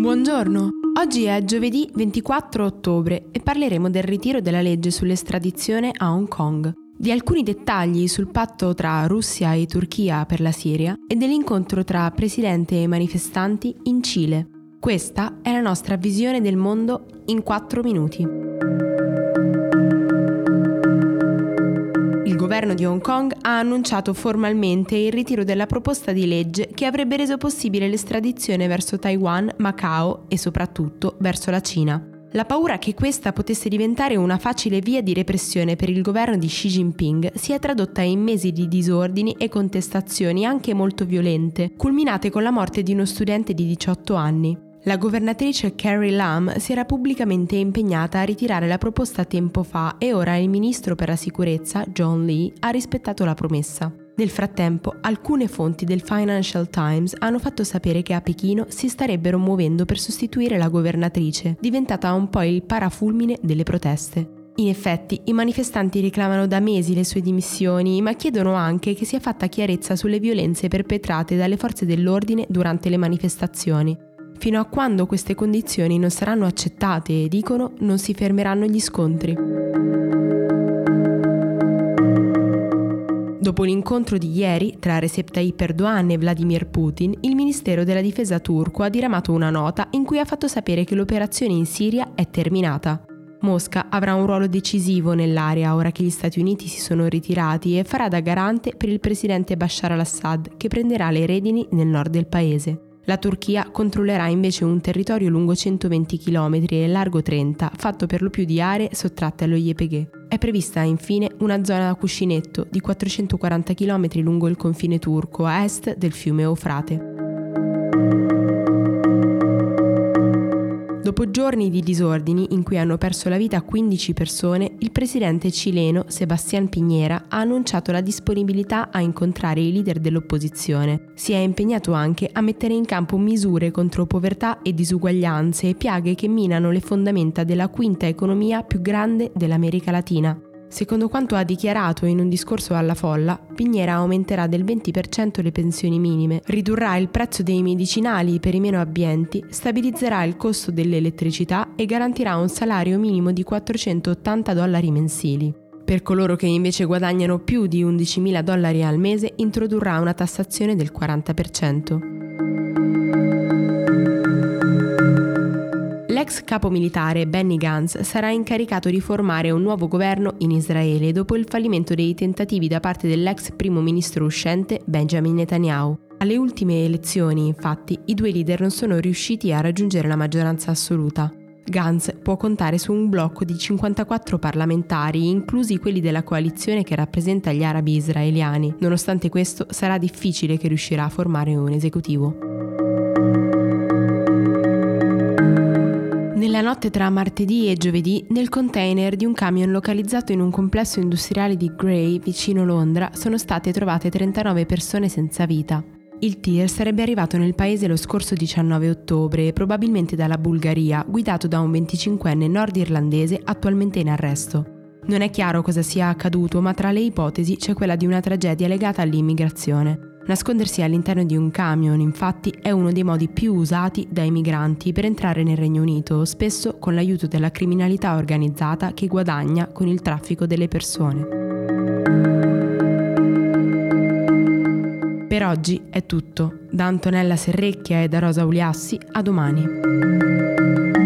Buongiorno, oggi è giovedì 24 ottobre e parleremo del ritiro della legge sull'estradizione a Hong Kong, di alcuni dettagli sul patto tra Russia e Turchia per la Siria e dell'incontro tra presidente e manifestanti in Cile. Questa è la nostra visione del mondo in 4 minuti. Governo di Hong Kong ha annunciato formalmente il ritiro della proposta di legge che avrebbe reso possibile l'estradizione verso Taiwan, Macao e soprattutto verso la Cina. La paura che questa potesse diventare una facile via di repressione per il governo di Xi Jinping si è tradotta in mesi di disordini e contestazioni anche molto violente, culminate con la morte di uno studente di 18 anni. La governatrice Carrie Lam si era pubblicamente impegnata a ritirare la proposta tempo fa e ora il ministro per la sicurezza, John Lee, ha rispettato la promessa. Nel frattempo, alcune fonti del Financial Times hanno fatto sapere che a Pechino si starebbero muovendo per sostituire la governatrice, diventata un po' il parafulmine delle proteste. In effetti, i manifestanti reclamano da mesi le sue dimissioni, ma chiedono anche che sia fatta chiarezza sulle violenze perpetrate dalle forze dell'ordine durante le manifestazioni. Fino a quando queste condizioni non saranno accettate e dicono non si fermeranno gli scontri. Dopo l'incontro di ieri tra Recep Tayyip Erdogan e Vladimir Putin, il Ministero della Difesa turco ha diramato una nota in cui ha fatto sapere che l'operazione in Siria è terminata. Mosca avrà un ruolo decisivo nell'area ora che gli Stati Uniti si sono ritirati e farà da garante per il presidente Bashar al-Assad che prenderà le redini nel nord del paese. La Turchia controllerà invece un territorio lungo 120 km e largo 30, fatto per lo più di aree sottratte allo YPG. È prevista infine una zona da cuscinetto di 440 km lungo il confine turco a est del fiume Eufrate. Dopo giorni di disordini in cui hanno perso la vita 15 persone, il presidente cileno Sebastián Piñera ha annunciato la disponibilità a incontrare i leader dell'opposizione. Si è impegnato anche a mettere in campo misure contro povertà e disuguaglianze e piaghe che minano le fondamenta della quinta economia più grande dell'America Latina. Secondo quanto ha dichiarato in un discorso alla folla, Pignera aumenterà del 20% le pensioni minime, ridurrà il prezzo dei medicinali per i meno abbienti, stabilizzerà il costo dell'elettricità e garantirà un salario minimo di 480 dollari mensili. Per coloro che invece guadagnano più di 11.000 dollari al mese introdurrà una tassazione del 40%. Capo militare Benny Gantz sarà incaricato di formare un nuovo governo in Israele dopo il fallimento dei tentativi da parte dell'ex primo ministro uscente Benjamin Netanyahu. Alle ultime elezioni, infatti, i due leader non sono riusciti a raggiungere la maggioranza assoluta. Gantz può contare su un blocco di 54 parlamentari, inclusi quelli della coalizione che rappresenta gli arabi israeliani. Nonostante questo, sarà difficile che riuscirà a formare un esecutivo. Nella notte tra martedì e giovedì, nel container di un camion localizzato in un complesso industriale di Gray, vicino Londra, sono state trovate 39 persone senza vita. Il tir sarebbe arrivato nel paese lo scorso 19 ottobre, probabilmente dalla Bulgaria, guidato da un 25enne nordirlandese attualmente in arresto. Non è chiaro cosa sia accaduto, ma tra le ipotesi c'è quella di una tragedia legata all'immigrazione. Nascondersi all'interno di un camion, infatti, è uno dei modi più usati dai migranti per entrare nel Regno Unito, spesso con l'aiuto della criminalità organizzata che guadagna con il traffico delle persone. Per oggi è tutto. Da Antonella Serrecchia e da Rosa Uliassi, a domani.